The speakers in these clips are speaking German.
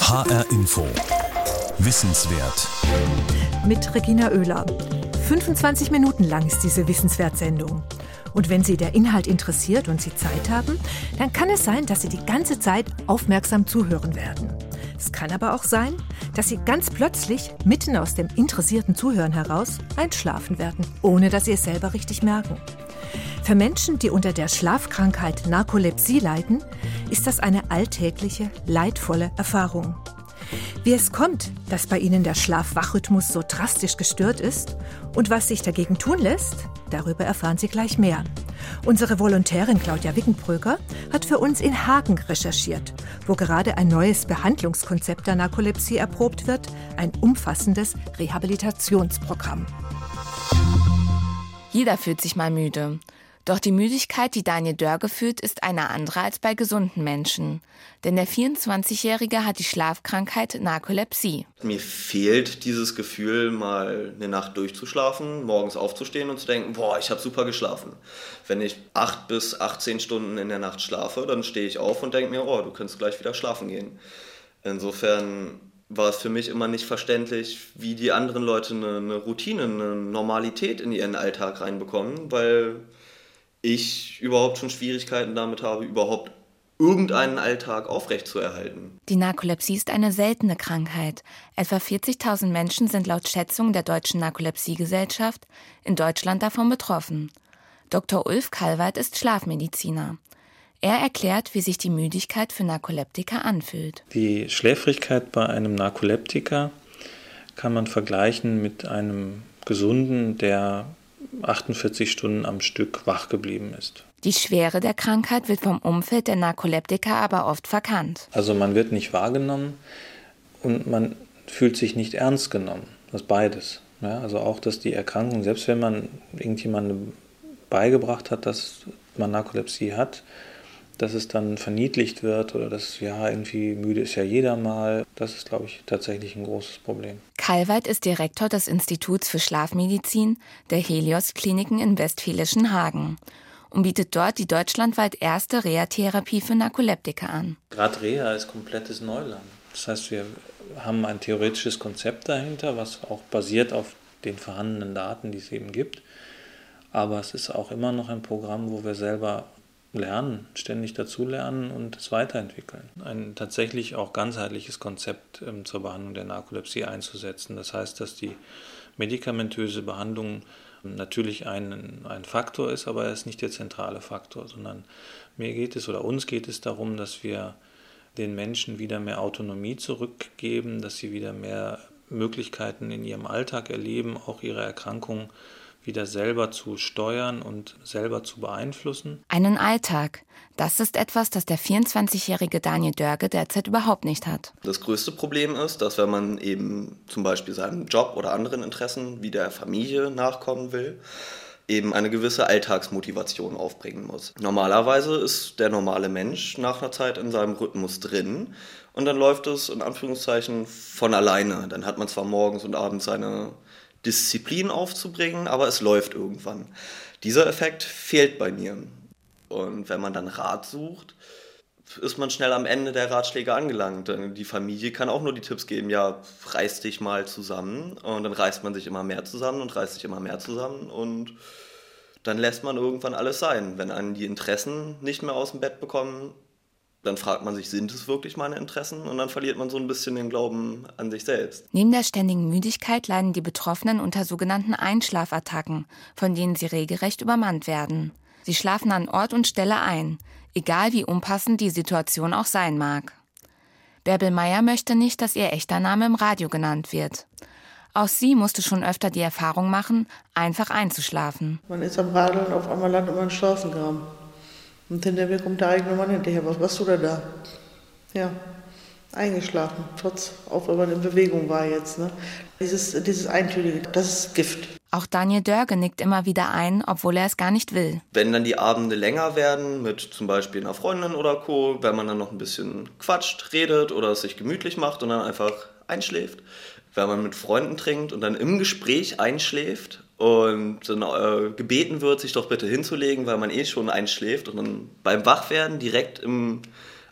HR Info. Wissenswert. Mit Regina Oehler. 25 Minuten lang ist diese Wissenswert-Sendung. Und wenn Sie der Inhalt interessiert und Sie Zeit haben, dann kann es sein, dass Sie die ganze Zeit aufmerksam zuhören werden. Es kann aber auch sein, dass Sie ganz plötzlich, mitten aus dem interessierten Zuhören heraus, einschlafen werden, ohne dass Sie es selber richtig merken. Für Menschen, die unter der Schlafkrankheit Narkolepsie leiden, ist das eine alltägliche, leidvolle Erfahrung. Wie es kommt, dass bei ihnen der Schlaf-Wach-Rhythmus so drastisch gestört ist und was sich dagegen tun lässt, darüber erfahren Sie gleich mehr. Unsere Volontärin Claudia Wickenbröker hat für uns in Hagen recherchiert, wo gerade ein neues Behandlungskonzept der Narkolepsie erprobt wird, ein umfassendes Rehabilitationsprogramm. Jeder fühlt sich mal müde. Doch die Müdigkeit, die Daniel Dörge fühlt, ist eine andere als bei gesunden Menschen. Denn der 24-Jährige hat die Schlafkrankheit Narkolepsie. Mir fehlt dieses Gefühl, mal eine Nacht durchzuschlafen, morgens aufzustehen und zu denken, boah, ich habe super geschlafen. Wenn ich acht bis 18 Stunden in der Nacht schlafe, dann stehe ich auf und denke mir, oh, du kannst gleich wieder schlafen gehen. Insofern war es für mich immer nicht verständlich, wie die anderen Leute eine, eine Routine, eine Normalität in ihren Alltag reinbekommen, weil ich überhaupt schon Schwierigkeiten damit habe, überhaupt irgendeinen Alltag aufrechtzuerhalten. Die Narkolepsie ist eine seltene Krankheit. Etwa 40.000 Menschen sind laut Schätzungen der Deutschen Narkolepsiegesellschaft in Deutschland davon betroffen. Dr. Ulf Kalweit ist Schlafmediziner. Er erklärt, wie sich die Müdigkeit für Narkoleptiker anfühlt. Die Schläfrigkeit bei einem Narkoleptiker kann man vergleichen mit einem Gesunden, der 48 Stunden am Stück wach geblieben ist. Die Schwere der Krankheit wird vom Umfeld der Narkoleptiker aber oft verkannt. Also man wird nicht wahrgenommen und man fühlt sich nicht ernst genommen. Das beides. Ja, also auch, dass die Erkrankung, selbst wenn man irgendjemandem beigebracht hat, dass man Narkolepsie hat, dass es dann verniedlicht wird oder dass, ja, irgendwie müde ist ja jeder mal. Das ist, glaube ich, tatsächlich ein großes Problem. Kalweit ist Direktor des Instituts für Schlafmedizin der Helios Kliniken in Westfälischen Hagen und bietet dort die deutschlandweit erste Reha-Therapie für Narkoleptiker an. Gerade Reha ist komplettes Neuland. Das heißt, wir haben ein theoretisches Konzept dahinter, was auch basiert auf den vorhandenen Daten, die es eben gibt. Aber es ist auch immer noch ein Programm, wo wir selber lernen, ständig dazulernen und es weiterentwickeln. Ein tatsächlich auch ganzheitliches Konzept ähm, zur Behandlung der Narkolepsie einzusetzen. Das heißt, dass die medikamentöse Behandlung ähm, natürlich ein, ein Faktor ist, aber er ist nicht der zentrale Faktor, sondern mir geht es oder uns geht es darum, dass wir den Menschen wieder mehr Autonomie zurückgeben, dass sie wieder mehr Möglichkeiten in ihrem Alltag erleben, auch ihre Erkrankung wieder selber zu steuern und selber zu beeinflussen. Einen Alltag. Das ist etwas, das der 24-jährige Daniel Dörge derzeit überhaupt nicht hat. Das größte Problem ist, dass wenn man eben zum Beispiel seinem Job oder anderen Interessen wie der Familie nachkommen will, eben eine gewisse Alltagsmotivation aufbringen muss. Normalerweise ist der normale Mensch nach einer Zeit in seinem Rhythmus drin und dann läuft es in Anführungszeichen von alleine. Dann hat man zwar morgens und abends seine Disziplin aufzubringen, aber es läuft irgendwann. Dieser Effekt fehlt bei mir. Und wenn man dann Rat sucht, ist man schnell am Ende der Ratschläge angelangt. Die Familie kann auch nur die Tipps geben, ja, reiß dich mal zusammen. Und dann reißt man sich immer mehr zusammen und reißt sich immer mehr zusammen und dann lässt man irgendwann alles sein. Wenn einen die Interessen nicht mehr aus dem Bett bekommen, dann fragt man sich, sind es wirklich meine Interessen? Und dann verliert man so ein bisschen den Glauben an sich selbst. Neben der ständigen Müdigkeit leiden die Betroffenen unter sogenannten Einschlafattacken, von denen sie regelrecht übermannt werden. Sie schlafen an Ort und Stelle ein, egal wie unpassend die Situation auch sein mag. Bärbel Meyer möchte nicht, dass ihr echter Name im Radio genannt wird. Auch sie musste schon öfter die Erfahrung machen, einfach einzuschlafen. Man ist am Radeln, auf einmal landet man im Straßengraben. Und hinter mir kommt der eigene Mann hinterher. Was machst du denn da? Ja, eingeschlafen, trotz, auch wenn man in Bewegung war jetzt. Ne? Dieses, dieses Eintönige, das ist Gift. Auch Daniel Dörge nickt immer wieder ein, obwohl er es gar nicht will. Wenn dann die Abende länger werden, mit zum Beispiel einer Freundin oder Co., wenn man dann noch ein bisschen quatscht, redet oder es sich gemütlich macht und dann einfach einschläft, wenn man mit Freunden trinkt und dann im Gespräch einschläft und dann äh, gebeten wird, sich doch bitte hinzulegen, weil man eh schon einschläft und dann beim Wachwerden direkt im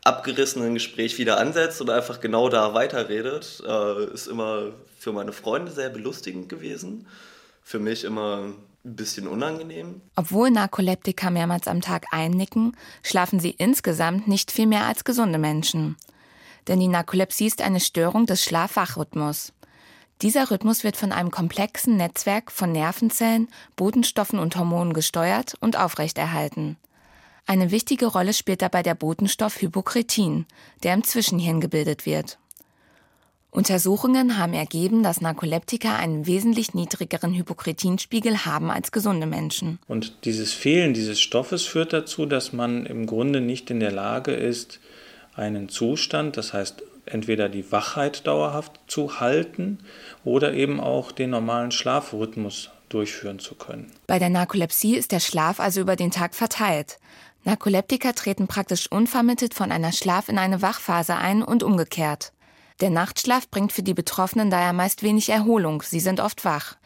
abgerissenen Gespräch wieder ansetzt und einfach genau da weiterredet, äh, ist immer für meine Freunde sehr belustigend gewesen. Für mich immer ein bisschen unangenehm. Obwohl Narkoleptiker mehrmals am Tag einnicken, schlafen sie insgesamt nicht viel mehr als gesunde Menschen. Denn die Narkolepsie ist eine Störung des Schlaf-Wach-Rhythmus. Dieser Rhythmus wird von einem komplexen Netzwerk von Nervenzellen, Botenstoffen und Hormonen gesteuert und aufrechterhalten. Eine wichtige Rolle spielt dabei der Botenstoff Hypokretin, der im Zwischenhirn gebildet wird. Untersuchungen haben ergeben, dass Narkoleptiker einen wesentlich niedrigeren Hypokretinspiegel haben als gesunde Menschen. Und dieses Fehlen dieses Stoffes führt dazu, dass man im Grunde nicht in der Lage ist, einen Zustand, das heißt entweder die Wachheit dauerhaft zu halten oder eben auch den normalen Schlafrhythmus durchführen zu können. Bei der Narkolepsie ist der Schlaf also über den Tag verteilt. Narkoleptiker treten praktisch unvermittelt von einer Schlaf- in eine Wachphase ein und umgekehrt. Der Nachtschlaf bringt für die Betroffenen daher meist wenig Erholung, sie sind oft wach.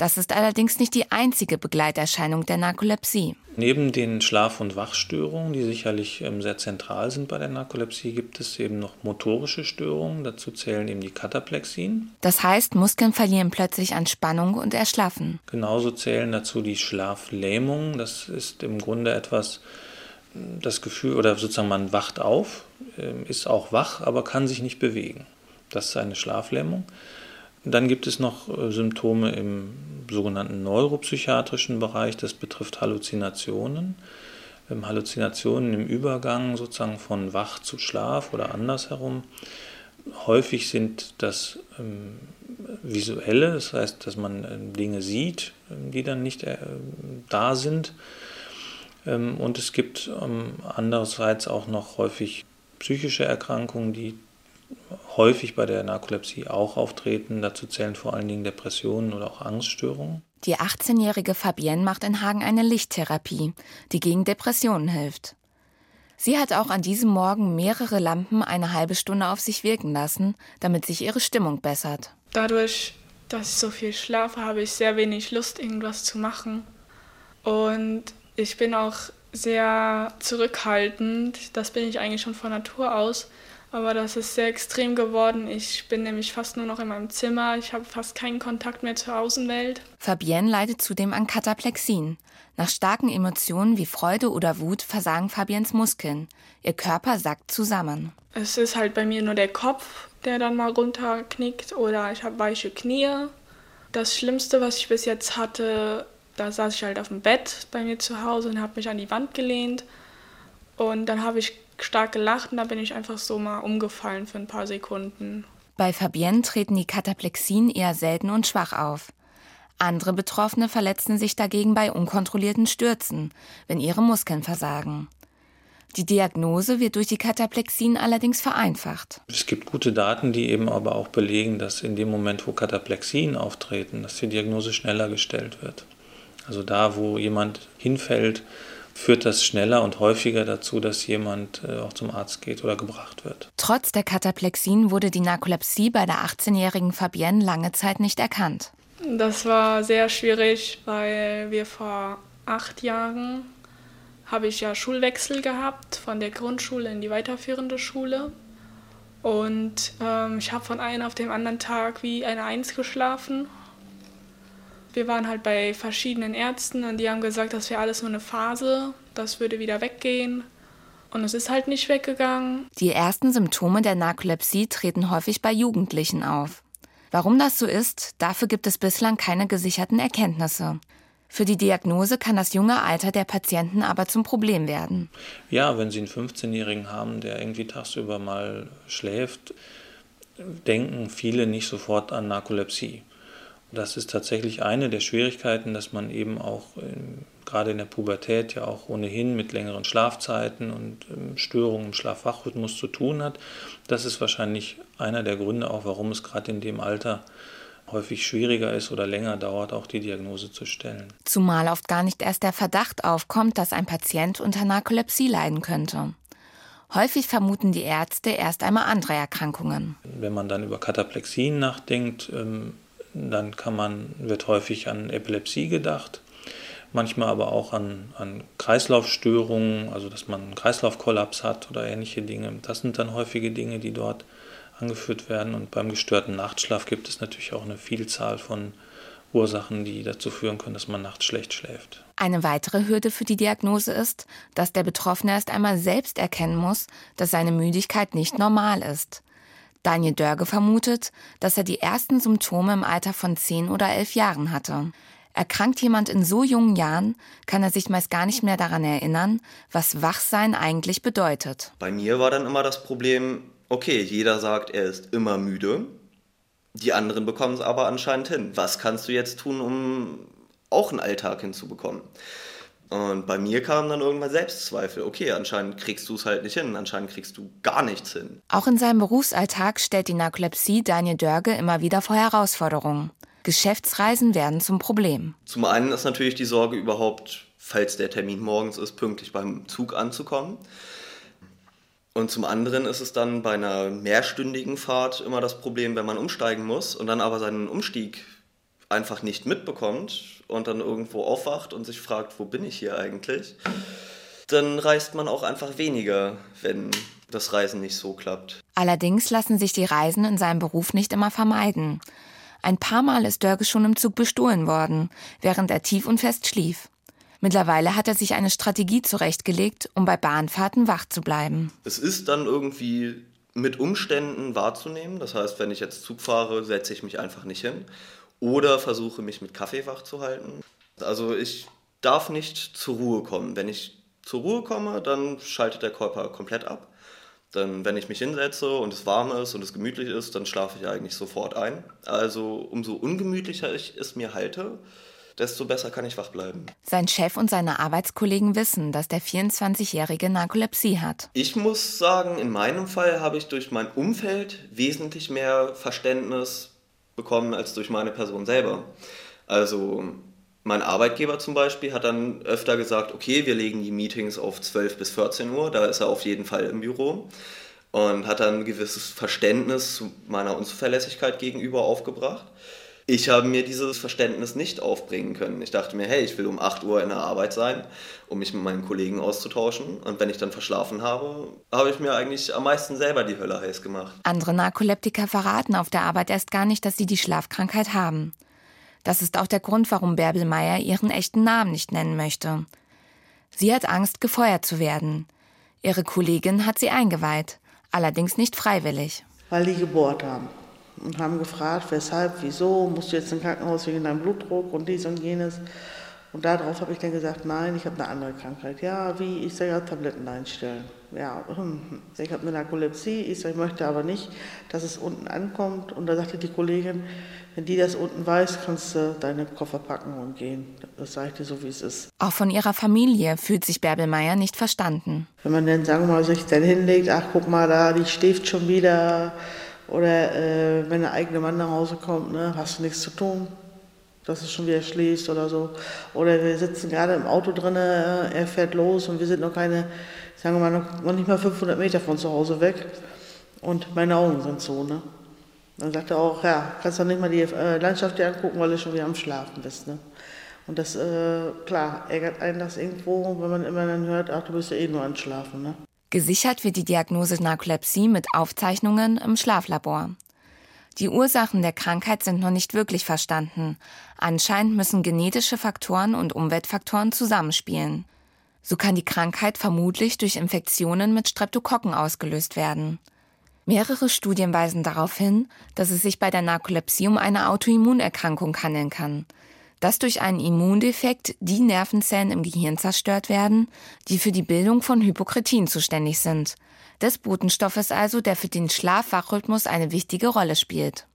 Das ist allerdings nicht die einzige Begleiterscheinung der Narkolepsie. Neben den Schlaf- und Wachstörungen, die sicherlich ähm, sehr zentral sind bei der Narkolepsie, gibt es eben noch motorische Störungen. Dazu zählen eben die Kataplexien. Das heißt, Muskeln verlieren plötzlich an Spannung und erschlaffen. Genauso zählen dazu die Schlaflähmungen. Das ist im Grunde etwas, das Gefühl, oder sozusagen man wacht auf, ähm, ist auch wach, aber kann sich nicht bewegen. Das ist eine Schlaflähmung. Dann gibt es noch äh, Symptome im sogenannten neuropsychiatrischen Bereich. Das betrifft Halluzinationen. Ähm, Halluzinationen im Übergang sozusagen von Wach zu Schlaf oder andersherum. Häufig sind das ähm, visuelle, das heißt, dass man ähm, Dinge sieht, ähm, die dann nicht äh, da sind. Ähm, und es gibt ähm, andererseits auch noch häufig psychische Erkrankungen, die häufig bei der Narkolepsie auch auftreten. Dazu zählen vor allen Dingen Depressionen oder auch Angststörungen. Die 18-jährige Fabienne macht in Hagen eine Lichttherapie, die gegen Depressionen hilft. Sie hat auch an diesem Morgen mehrere Lampen eine halbe Stunde auf sich wirken lassen, damit sich ihre Stimmung bessert. Dadurch, dass ich so viel schlafe, habe ich sehr wenig Lust, irgendwas zu machen. Und ich bin auch sehr zurückhaltend. Das bin ich eigentlich schon von Natur aus. Aber das ist sehr extrem geworden. Ich bin nämlich fast nur noch in meinem Zimmer. Ich habe fast keinen Kontakt mehr zur Außenwelt. Fabienne leidet zudem an Kataplexien. Nach starken Emotionen wie Freude oder Wut versagen Fabiens Muskeln. Ihr Körper sackt zusammen. Es ist halt bei mir nur der Kopf, der dann mal runterknickt oder ich habe weiche Knie. Das Schlimmste, was ich bis jetzt hatte, da saß ich halt auf dem Bett bei mir zu Hause und habe mich an die Wand gelehnt. Und dann habe ich stark gelacht und da bin ich einfach so mal umgefallen für ein paar Sekunden. Bei Fabienne treten die Kataplexien eher selten und schwach auf. Andere Betroffene verletzen sich dagegen bei unkontrollierten Stürzen, wenn ihre Muskeln versagen. Die Diagnose wird durch die Kataplexien allerdings vereinfacht. Es gibt gute Daten, die eben aber auch belegen, dass in dem Moment, wo Kataplexien auftreten, dass die Diagnose schneller gestellt wird. Also da, wo jemand hinfällt, führt das schneller und häufiger dazu, dass jemand äh, auch zum Arzt geht oder gebracht wird. Trotz der Kataplexien wurde die Narkolepsie bei der 18-jährigen Fabienne lange Zeit nicht erkannt. Das war sehr schwierig, weil wir vor acht Jahren habe ich ja Schulwechsel gehabt von der Grundschule in die weiterführende Schule. Und ähm, ich habe von einem auf den anderen Tag wie eine Eins geschlafen wir waren halt bei verschiedenen Ärzten und die haben gesagt, das wäre alles nur eine Phase, das würde wieder weggehen. Und es ist halt nicht weggegangen. Die ersten Symptome der Narkolepsie treten häufig bei Jugendlichen auf. Warum das so ist, dafür gibt es bislang keine gesicherten Erkenntnisse. Für die Diagnose kann das junge Alter der Patienten aber zum Problem werden. Ja, wenn Sie einen 15-Jährigen haben, der irgendwie tagsüber mal schläft, denken viele nicht sofort an Narkolepsie. Das ist tatsächlich eine der Schwierigkeiten, dass man eben auch in, gerade in der Pubertät ja auch ohnehin mit längeren Schlafzeiten und ähm, Störungen im Schlafwachrhythmus zu tun hat. Das ist wahrscheinlich einer der Gründe auch, warum es gerade in dem Alter häufig schwieriger ist oder länger dauert, auch die Diagnose zu stellen. Zumal oft gar nicht erst der Verdacht aufkommt, dass ein Patient unter Narkolepsie leiden könnte. Häufig vermuten die Ärzte erst einmal andere Erkrankungen. Wenn man dann über Kataplexien nachdenkt, ähm, dann kann man, wird häufig an Epilepsie gedacht. manchmal aber auch an, an Kreislaufstörungen, also dass man einen Kreislaufkollaps hat oder ähnliche Dinge. Das sind dann häufige Dinge, die dort angeführt werden. Und beim gestörten Nachtschlaf gibt es natürlich auch eine Vielzahl von Ursachen, die dazu führen können, dass man nachts schlecht schläft. Eine weitere Hürde für die Diagnose ist, dass der Betroffene erst einmal selbst erkennen muss, dass seine Müdigkeit nicht normal ist. Daniel Dörge vermutet, dass er die ersten Symptome im Alter von 10 oder 11 Jahren hatte. Erkrankt jemand in so jungen Jahren, kann er sich meist gar nicht mehr daran erinnern, was Wachsein eigentlich bedeutet. Bei mir war dann immer das Problem, okay, jeder sagt, er ist immer müde. Die anderen bekommen es aber anscheinend hin. Was kannst du jetzt tun, um auch einen Alltag hinzubekommen? Und bei mir kamen dann irgendwann Selbstzweifel. Okay, anscheinend kriegst du es halt nicht hin, anscheinend kriegst du gar nichts hin. Auch in seinem Berufsalltag stellt die Narkolepsie Daniel Dörge immer wieder vor Herausforderungen. Geschäftsreisen werden zum Problem. Zum einen ist natürlich die Sorge überhaupt, falls der Termin morgens ist, pünktlich beim Zug anzukommen. Und zum anderen ist es dann bei einer mehrstündigen Fahrt immer das Problem, wenn man umsteigen muss und dann aber seinen Umstieg einfach nicht mitbekommt und dann irgendwo aufwacht und sich fragt, wo bin ich hier eigentlich, dann reist man auch einfach weniger, wenn das Reisen nicht so klappt. Allerdings lassen sich die Reisen in seinem Beruf nicht immer vermeiden. Ein paar Mal ist Dörge schon im Zug bestohlen worden, während er tief und fest schlief. Mittlerweile hat er sich eine Strategie zurechtgelegt, um bei Bahnfahrten wach zu bleiben. Es ist dann irgendwie mit Umständen wahrzunehmen. Das heißt, wenn ich jetzt Zug fahre, setze ich mich einfach nicht hin oder versuche mich mit Kaffee wach zu halten. Also ich darf nicht zur Ruhe kommen. Wenn ich zur Ruhe komme, dann schaltet der Körper komplett ab. Dann, wenn ich mich hinsetze und es warm ist und es gemütlich ist, dann schlafe ich eigentlich sofort ein. Also umso ungemütlicher ich es mir halte, desto besser kann ich wach bleiben. Sein Chef und seine Arbeitskollegen wissen, dass der 24-jährige Narkolepsie hat. Ich muss sagen, in meinem Fall habe ich durch mein Umfeld wesentlich mehr Verständnis bekommen als durch meine Person selber. Also mein Arbeitgeber zum Beispiel hat dann öfter gesagt, okay, wir legen die Meetings auf 12 bis 14 Uhr, da ist er auf jeden Fall im Büro und hat dann ein gewisses Verständnis meiner Unzuverlässigkeit gegenüber aufgebracht. Ich habe mir dieses Verständnis nicht aufbringen können. Ich dachte mir, hey, ich will um 8 Uhr in der Arbeit sein, um mich mit meinen Kollegen auszutauschen. Und wenn ich dann verschlafen habe, habe ich mir eigentlich am meisten selber die Hölle heiß gemacht. Andere Narkoleptiker verraten auf der Arbeit erst gar nicht, dass sie die Schlafkrankheit haben. Das ist auch der Grund, warum Bärbel Meier ihren echten Namen nicht nennen möchte. Sie hat Angst, gefeuert zu werden. Ihre Kollegin hat sie eingeweiht, allerdings nicht freiwillig. Weil die gebohrt haben und haben gefragt, weshalb, wieso, musst du jetzt ins Krankenhaus wegen deinem Blutdruck und dies und jenes. Und darauf habe ich dann gesagt, nein, ich habe eine andere Krankheit. Ja, wie? Ich sage, ja, Tabletten einstellen. Ja, hm, ich habe eine Narkolepsie. Ich sage, ich möchte aber nicht, dass es unten ankommt. Und da sagte die Kollegin, wenn die das unten weiß, kannst du deine Koffer packen und gehen. Das sage ich dir so, wie es ist. Auch von ihrer Familie fühlt sich Bärbel Meier nicht verstanden. Wenn man dann, sagen wir mal, sich dann hinlegt, ach, guck mal da, die schläft schon wieder. Oder äh, wenn der eigene Mann nach Hause kommt, ne, hast du nichts zu tun dass es schon wieder schließt oder so. Oder wir sitzen gerade im Auto drin, äh, er fährt los und wir sind noch keine, sagen wir mal, noch, noch nicht mal 500 Meter von zu Hause weg. Und meine Augen sind so, ne? Dann sagt er auch, ja, kannst du nicht mal die äh, Landschaft dir angucken, weil du schon wieder am Schlafen bist, ne? Und das, äh, klar, ärgert einen das irgendwo, wenn man immer dann hört, ach, du bist ja eh nur am Schlafen, ne? Gesichert wird die Diagnose Narkolepsie mit Aufzeichnungen im Schlaflabor. Die Ursachen der Krankheit sind noch nicht wirklich verstanden. Anscheinend müssen genetische Faktoren und Umweltfaktoren zusammenspielen. So kann die Krankheit vermutlich durch Infektionen mit Streptokokken ausgelöst werden. Mehrere Studien weisen darauf hin, dass es sich bei der Narkolepsie um eine Autoimmunerkrankung handeln kann, dass durch einen Immundefekt die Nervenzellen im Gehirn zerstört werden, die für die Bildung von Hypokretin zuständig sind, des Botenstoffes also, der für den Schlaf-Wach-Rhythmus eine wichtige Rolle spielt.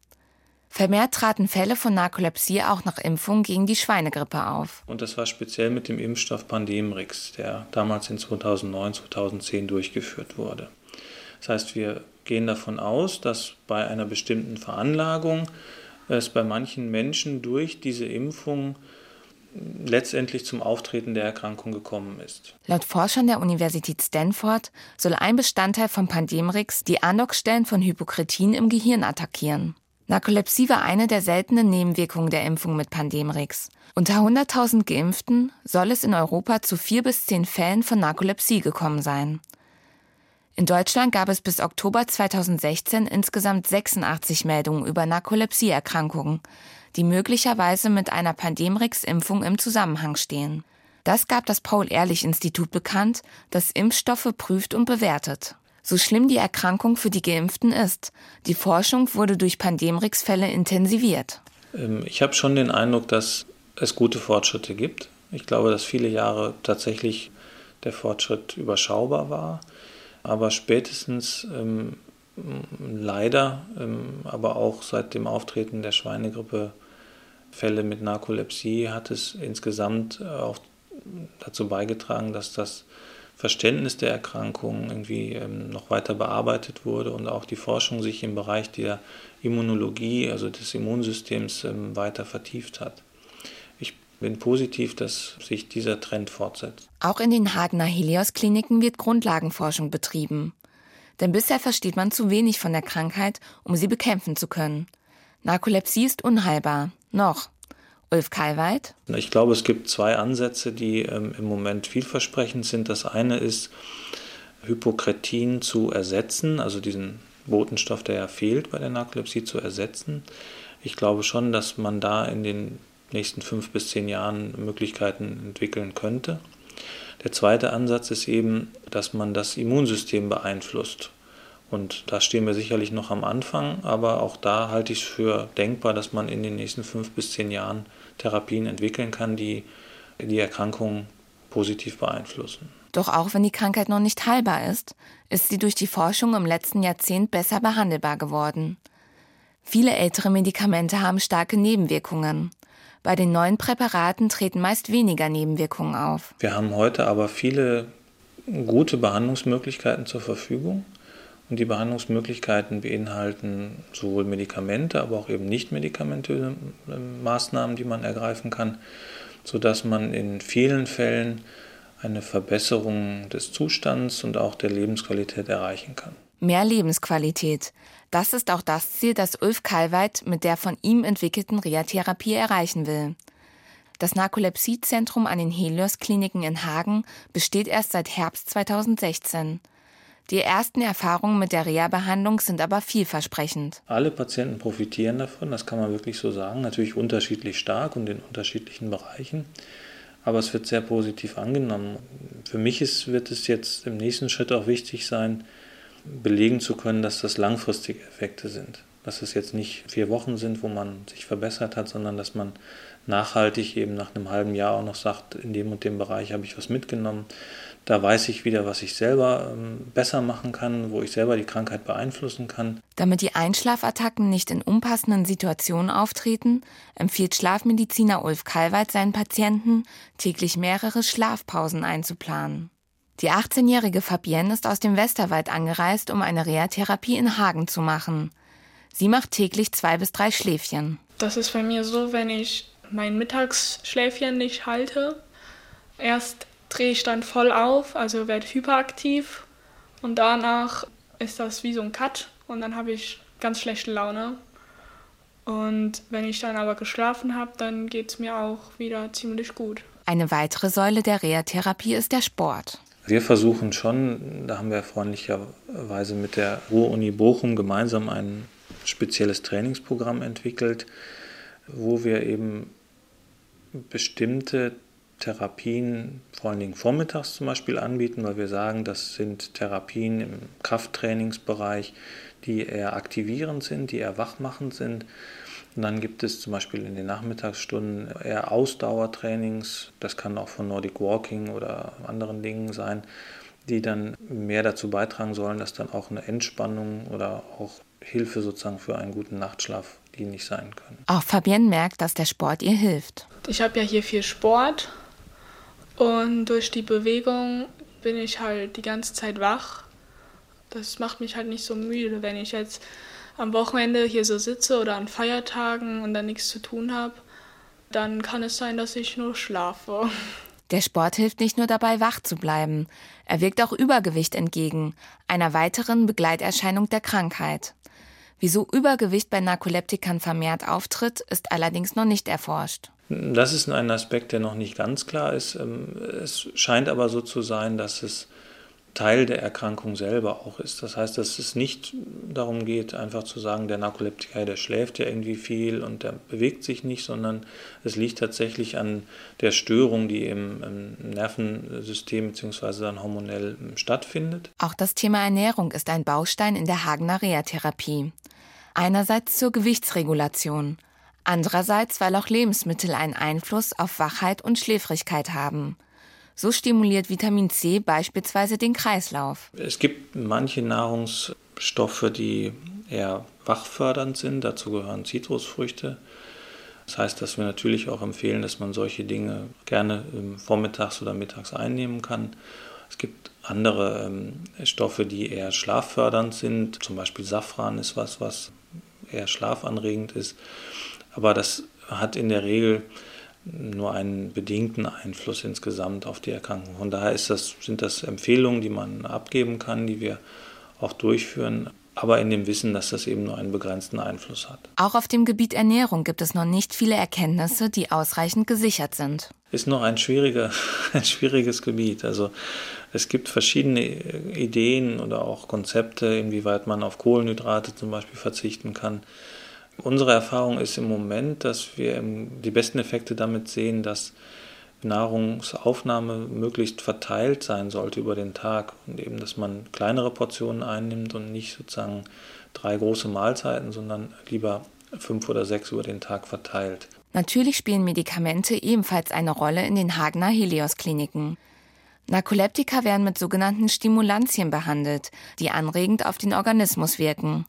Vermehrt traten Fälle von Narkolepsie auch nach Impfung gegen die Schweinegrippe auf. Und das war speziell mit dem Impfstoff Pandemrix, der damals in 2009, 2010 durchgeführt wurde. Das heißt, wir gehen davon aus, dass bei einer bestimmten Veranlagung es bei manchen Menschen durch diese Impfung letztendlich zum Auftreten der Erkrankung gekommen ist. Laut Forschern der Universität Stanford soll ein Bestandteil von Pandemrix die Andockstellen von Hypokretin im Gehirn attackieren. Narkolepsie war eine der seltenen Nebenwirkungen der Impfung mit Pandemrix. Unter 100.000 Geimpften soll es in Europa zu vier bis zehn Fällen von Narkolepsie gekommen sein. In Deutschland gab es bis Oktober 2016 insgesamt 86 Meldungen über Narkolepsieerkrankungen, die möglicherweise mit einer Pandemrix-Impfung im Zusammenhang stehen. Das gab das Paul-Ehrlich-Institut bekannt, das Impfstoffe prüft und bewertet. So schlimm die Erkrankung für die Geimpften ist, die Forschung wurde durch Pandemrix-Fälle intensiviert. Ähm, ich habe schon den Eindruck, dass es gute Fortschritte gibt. Ich glaube, dass viele Jahre tatsächlich der Fortschritt überschaubar war. Aber spätestens ähm, leider, ähm, aber auch seit dem Auftreten der Schweinegrippe Fälle mit Narkolepsie hat es insgesamt auch dazu beigetragen, dass das Verständnis der Erkrankung irgendwie ähm, noch weiter bearbeitet wurde und auch die Forschung sich im Bereich der Immunologie, also des Immunsystems, ähm, weiter vertieft hat bin positiv, dass sich dieser Trend fortsetzt. Auch in den Hagener Helios-Kliniken wird Grundlagenforschung betrieben. Denn bisher versteht man zu wenig von der Krankheit, um sie bekämpfen zu können. Narkolepsie ist unheilbar. Noch. Ulf Kalweit? Ich glaube, es gibt zwei Ansätze, die ähm, im Moment vielversprechend sind. Das eine ist, Hypokretin zu ersetzen, also diesen Botenstoff, der ja fehlt bei der Narkolepsie, zu ersetzen. Ich glaube schon, dass man da in den nächsten fünf bis zehn Jahren Möglichkeiten entwickeln könnte. Der zweite Ansatz ist eben, dass man das Immunsystem beeinflusst. Und da stehen wir sicherlich noch am Anfang, aber auch da halte ich es für denkbar, dass man in den nächsten fünf bis zehn Jahren Therapien entwickeln kann, die die Erkrankung positiv beeinflussen. Doch auch wenn die Krankheit noch nicht heilbar ist, ist sie durch die Forschung im letzten Jahrzehnt besser behandelbar geworden. Viele ältere Medikamente haben starke Nebenwirkungen. Bei den neuen Präparaten treten meist weniger Nebenwirkungen auf. Wir haben heute aber viele gute Behandlungsmöglichkeiten zur Verfügung. Und die Behandlungsmöglichkeiten beinhalten sowohl Medikamente, aber auch eben nicht medikamentöse ähm, Maßnahmen, die man ergreifen kann, sodass man in vielen Fällen eine Verbesserung des Zustands und auch der Lebensqualität erreichen kann. Mehr Lebensqualität. Das ist auch das Ziel, das Ulf Kalweit mit der von ihm entwickelten Reha-Therapie erreichen will. Das Narkolepsiezentrum an den Helios-Kliniken in Hagen besteht erst seit Herbst 2016. Die ersten Erfahrungen mit der Reha-Behandlung sind aber vielversprechend. Alle Patienten profitieren davon, das kann man wirklich so sagen. Natürlich unterschiedlich stark und in unterschiedlichen Bereichen. Aber es wird sehr positiv angenommen. Für mich ist, wird es jetzt im nächsten Schritt auch wichtig sein, belegen zu können, dass das langfristige Effekte sind. Dass es jetzt nicht vier Wochen sind, wo man sich verbessert hat, sondern dass man nachhaltig eben nach einem halben Jahr auch noch sagt, in dem und dem Bereich habe ich was mitgenommen. Da weiß ich wieder, was ich selber ähm, besser machen kann, wo ich selber die Krankheit beeinflussen kann. Damit die Einschlafattacken nicht in unpassenden Situationen auftreten, empfiehlt Schlafmediziner Ulf Kalweit seinen Patienten, täglich mehrere Schlafpausen einzuplanen. Die 18-jährige Fabienne ist aus dem Westerwald angereist, um eine Reha-Therapie in Hagen zu machen. Sie macht täglich zwei bis drei Schläfchen. Das ist bei mir so, wenn ich mein Mittagsschläfchen nicht halte. Erst drehe ich dann voll auf, also werde hyperaktiv und danach ist das wie so ein Cut und dann habe ich ganz schlechte Laune. Und wenn ich dann aber geschlafen habe, dann geht es mir auch wieder ziemlich gut. Eine weitere Säule der Reha-Therapie ist der Sport. Wir versuchen schon, da haben wir freundlicherweise mit der Ruhr-Uni Bochum gemeinsam ein spezielles Trainingsprogramm entwickelt, wo wir eben bestimmte Therapien vor allen Dingen vormittags zum Beispiel anbieten, weil wir sagen, das sind Therapien im Krafttrainingsbereich, die eher aktivierend sind, die eher wachmachend sind und dann gibt es zum Beispiel in den Nachmittagsstunden eher Ausdauertrainings, das kann auch von Nordic Walking oder anderen Dingen sein, die dann mehr dazu beitragen sollen, dass dann auch eine Entspannung oder auch Hilfe sozusagen für einen guten Nachtschlaf dienlich sein können. Auch Fabienne merkt, dass der Sport ihr hilft. Ich habe ja hier viel Sport und durch die Bewegung bin ich halt die ganze Zeit wach. Das macht mich halt nicht so müde, wenn ich jetzt am Wochenende hier so sitze oder an Feiertagen und dann nichts zu tun habe, dann kann es sein, dass ich nur schlafe. Der Sport hilft nicht nur dabei, wach zu bleiben. Er wirkt auch Übergewicht entgegen, einer weiteren Begleiterscheinung der Krankheit. Wieso Übergewicht bei Narkoleptikern vermehrt auftritt, ist allerdings noch nicht erforscht. Das ist ein Aspekt, der noch nicht ganz klar ist. Ähm, es scheint aber so zu sein, dass es Teil der Erkrankung selber auch ist. Das heißt, dass es nicht darum geht, einfach zu sagen, der Narkoleptiker, der schläft ja irgendwie viel und der bewegt sich nicht, sondern es liegt tatsächlich an der Störung, die im, im Nervensystem bzw. dann hormonell stattfindet. Auch das Thema Ernährung ist ein Baustein in der Hagener Reha-Therapie. Einerseits zur Gewichtsregulation, andererseits, weil auch Lebensmittel einen Einfluss auf Wachheit und Schläfrigkeit haben. So stimuliert Vitamin C beispielsweise den Kreislauf. Es gibt manche Nahrungsstoffe, die eher wachfördernd sind. Dazu gehören Zitrusfrüchte. Das heißt, dass wir natürlich auch empfehlen, dass man solche Dinge gerne vormittags oder mittags einnehmen kann. Es gibt andere ähm, Stoffe, die eher schlaffördernd sind. Zum Beispiel Safran ist was, was eher schlafanregend ist. Aber das hat in der Regel nur einen bedingten Einfluss insgesamt auf die Erkrankung. Von daher das, sind das Empfehlungen, die man abgeben kann, die wir auch durchführen, aber in dem Wissen, dass das eben nur einen begrenzten Einfluss hat. Auch auf dem Gebiet Ernährung gibt es noch nicht viele Erkenntnisse, die ausreichend gesichert sind. Ist noch ein, schwieriger, ein schwieriges Gebiet. Also es gibt verschiedene Ideen oder auch Konzepte, inwieweit man auf Kohlenhydrate zum Beispiel verzichten kann. Unsere Erfahrung ist im Moment, dass wir die besten Effekte damit sehen, dass Nahrungsaufnahme möglichst verteilt sein sollte über den Tag und eben, dass man kleinere Portionen einnimmt und nicht sozusagen drei große Mahlzeiten, sondern lieber fünf oder sechs über den Tag verteilt. Natürlich spielen Medikamente ebenfalls eine Rolle in den Hagener Helios-Kliniken. Narkoleptika werden mit sogenannten Stimulantien behandelt, die anregend auf den Organismus wirken.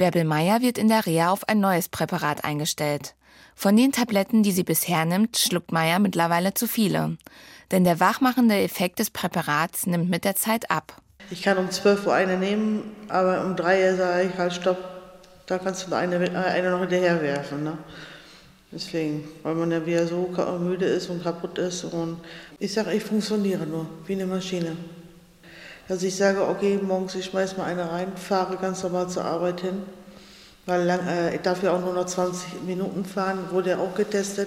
Bärbel Meyer wird in der Reha auf ein neues Präparat eingestellt. Von den Tabletten, die sie bisher nimmt, schluckt Meyer mittlerweile zu viele. Denn der wachmachende Effekt des Präparats nimmt mit der Zeit ab. Ich kann um 12 Uhr eine nehmen, aber um 3 Uhr sage ich halt, stopp, da kannst du eine, eine noch hinterher werfen. Ne? Deswegen, weil man ja wieder so müde ist und kaputt ist. Und ich sage, ich funktioniere nur wie eine Maschine dass ich sage, okay, morgens ich schmeiß mal eine rein, fahre ganz normal zur Arbeit hin, weil lang, äh, ich darf ja auch nur noch 20 Minuten fahren, wurde ja auch getestet.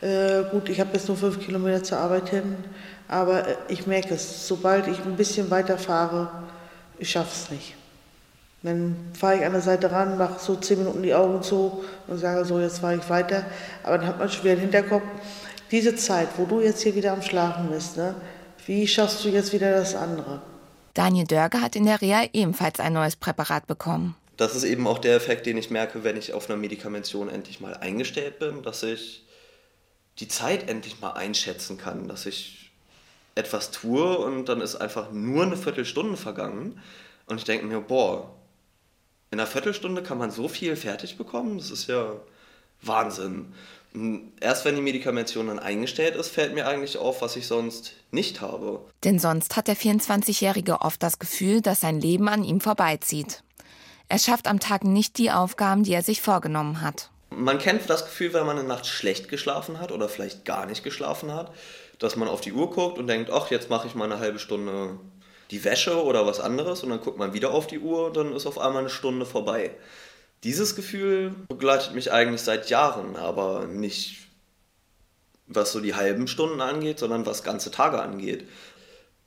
Äh, gut, ich habe jetzt nur fünf Kilometer zur Arbeit hin, aber äh, ich merke es, sobald ich ein bisschen weiter fahre, ich schaffe es nicht. Dann fahre ich an der Seite ran, mache so zehn Minuten die Augen zu und sage so, jetzt fahre ich weiter. Aber dann hat man schwer den Hinterkopf, diese Zeit, wo du jetzt hier wieder am Schlafen bist, ne, wie schaffst du jetzt wieder das andere? Daniel Dörge hat in der Reha ebenfalls ein neues Präparat bekommen. Das ist eben auch der Effekt, den ich merke, wenn ich auf einer Medikamention endlich mal eingestellt bin, dass ich die Zeit endlich mal einschätzen kann, dass ich etwas tue und dann ist einfach nur eine Viertelstunde vergangen und ich denke mir, boah, in einer Viertelstunde kann man so viel fertig bekommen, das ist ja Wahnsinn. Erst wenn die Medikamentation dann eingestellt ist, fällt mir eigentlich auf, was ich sonst nicht habe. Denn sonst hat der 24-Jährige oft das Gefühl, dass sein Leben an ihm vorbeizieht. Er schafft am Tag nicht die Aufgaben, die er sich vorgenommen hat. Man kennt das Gefühl, wenn man eine Nacht schlecht geschlafen hat oder vielleicht gar nicht geschlafen hat, dass man auf die Uhr guckt und denkt, ach, jetzt mache ich mal eine halbe Stunde die Wäsche oder was anderes und dann guckt man wieder auf die Uhr und dann ist auf einmal eine Stunde vorbei. Dieses Gefühl begleitet mich eigentlich seit Jahren, aber nicht was so die halben Stunden angeht, sondern was ganze Tage angeht.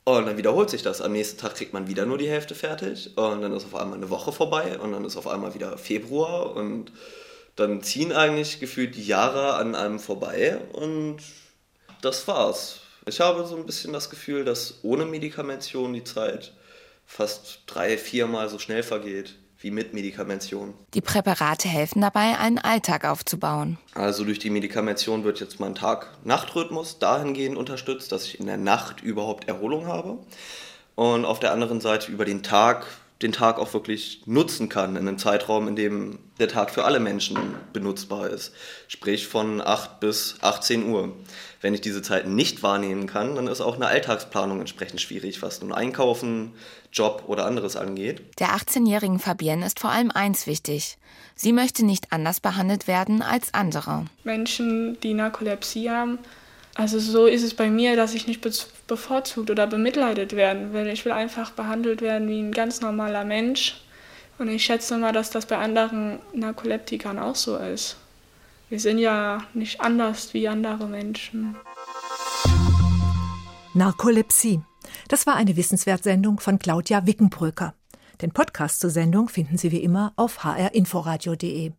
Und dann wiederholt sich das. Am nächsten Tag kriegt man wieder nur die Hälfte fertig und dann ist auf einmal eine Woche vorbei und dann ist auf einmal wieder Februar und dann ziehen eigentlich gefühlt die Jahre an einem vorbei und das war's. Ich habe so ein bisschen das Gefühl, dass ohne Medikamentation die Zeit fast drei, viermal so schnell vergeht wie mit Medikamention. Die Präparate helfen dabei, einen Alltag aufzubauen. Also durch die Medikamention wird jetzt mein Tag-Nacht-Rhythmus dahingehend unterstützt, dass ich in der Nacht überhaupt Erholung habe. Und auf der anderen Seite über den Tag den Tag auch wirklich nutzen kann, in einem Zeitraum, in dem der Tag für alle Menschen benutzbar ist. Sprich von 8 bis 18 Uhr. Wenn ich diese Zeiten nicht wahrnehmen kann, dann ist auch eine Alltagsplanung entsprechend schwierig, was nun Einkaufen, Job oder anderes angeht. Der 18-jährigen Fabienne ist vor allem eins wichtig. Sie möchte nicht anders behandelt werden als andere. Menschen, die Narkolepsie haben, also so ist es bei mir, dass ich nicht bevorzugt oder bemitleidet werden will. Ich will einfach behandelt werden wie ein ganz normaler Mensch, Und ich schätze mal, dass das bei anderen Narkoleptikern auch so ist. Wir sind ja nicht anders wie andere Menschen. Narkolepsie. Das war eine Wissenswertsendung von Claudia Wickenbröcker. Den Podcast zur Sendung finden Sie wie immer auf hrinforadio.de.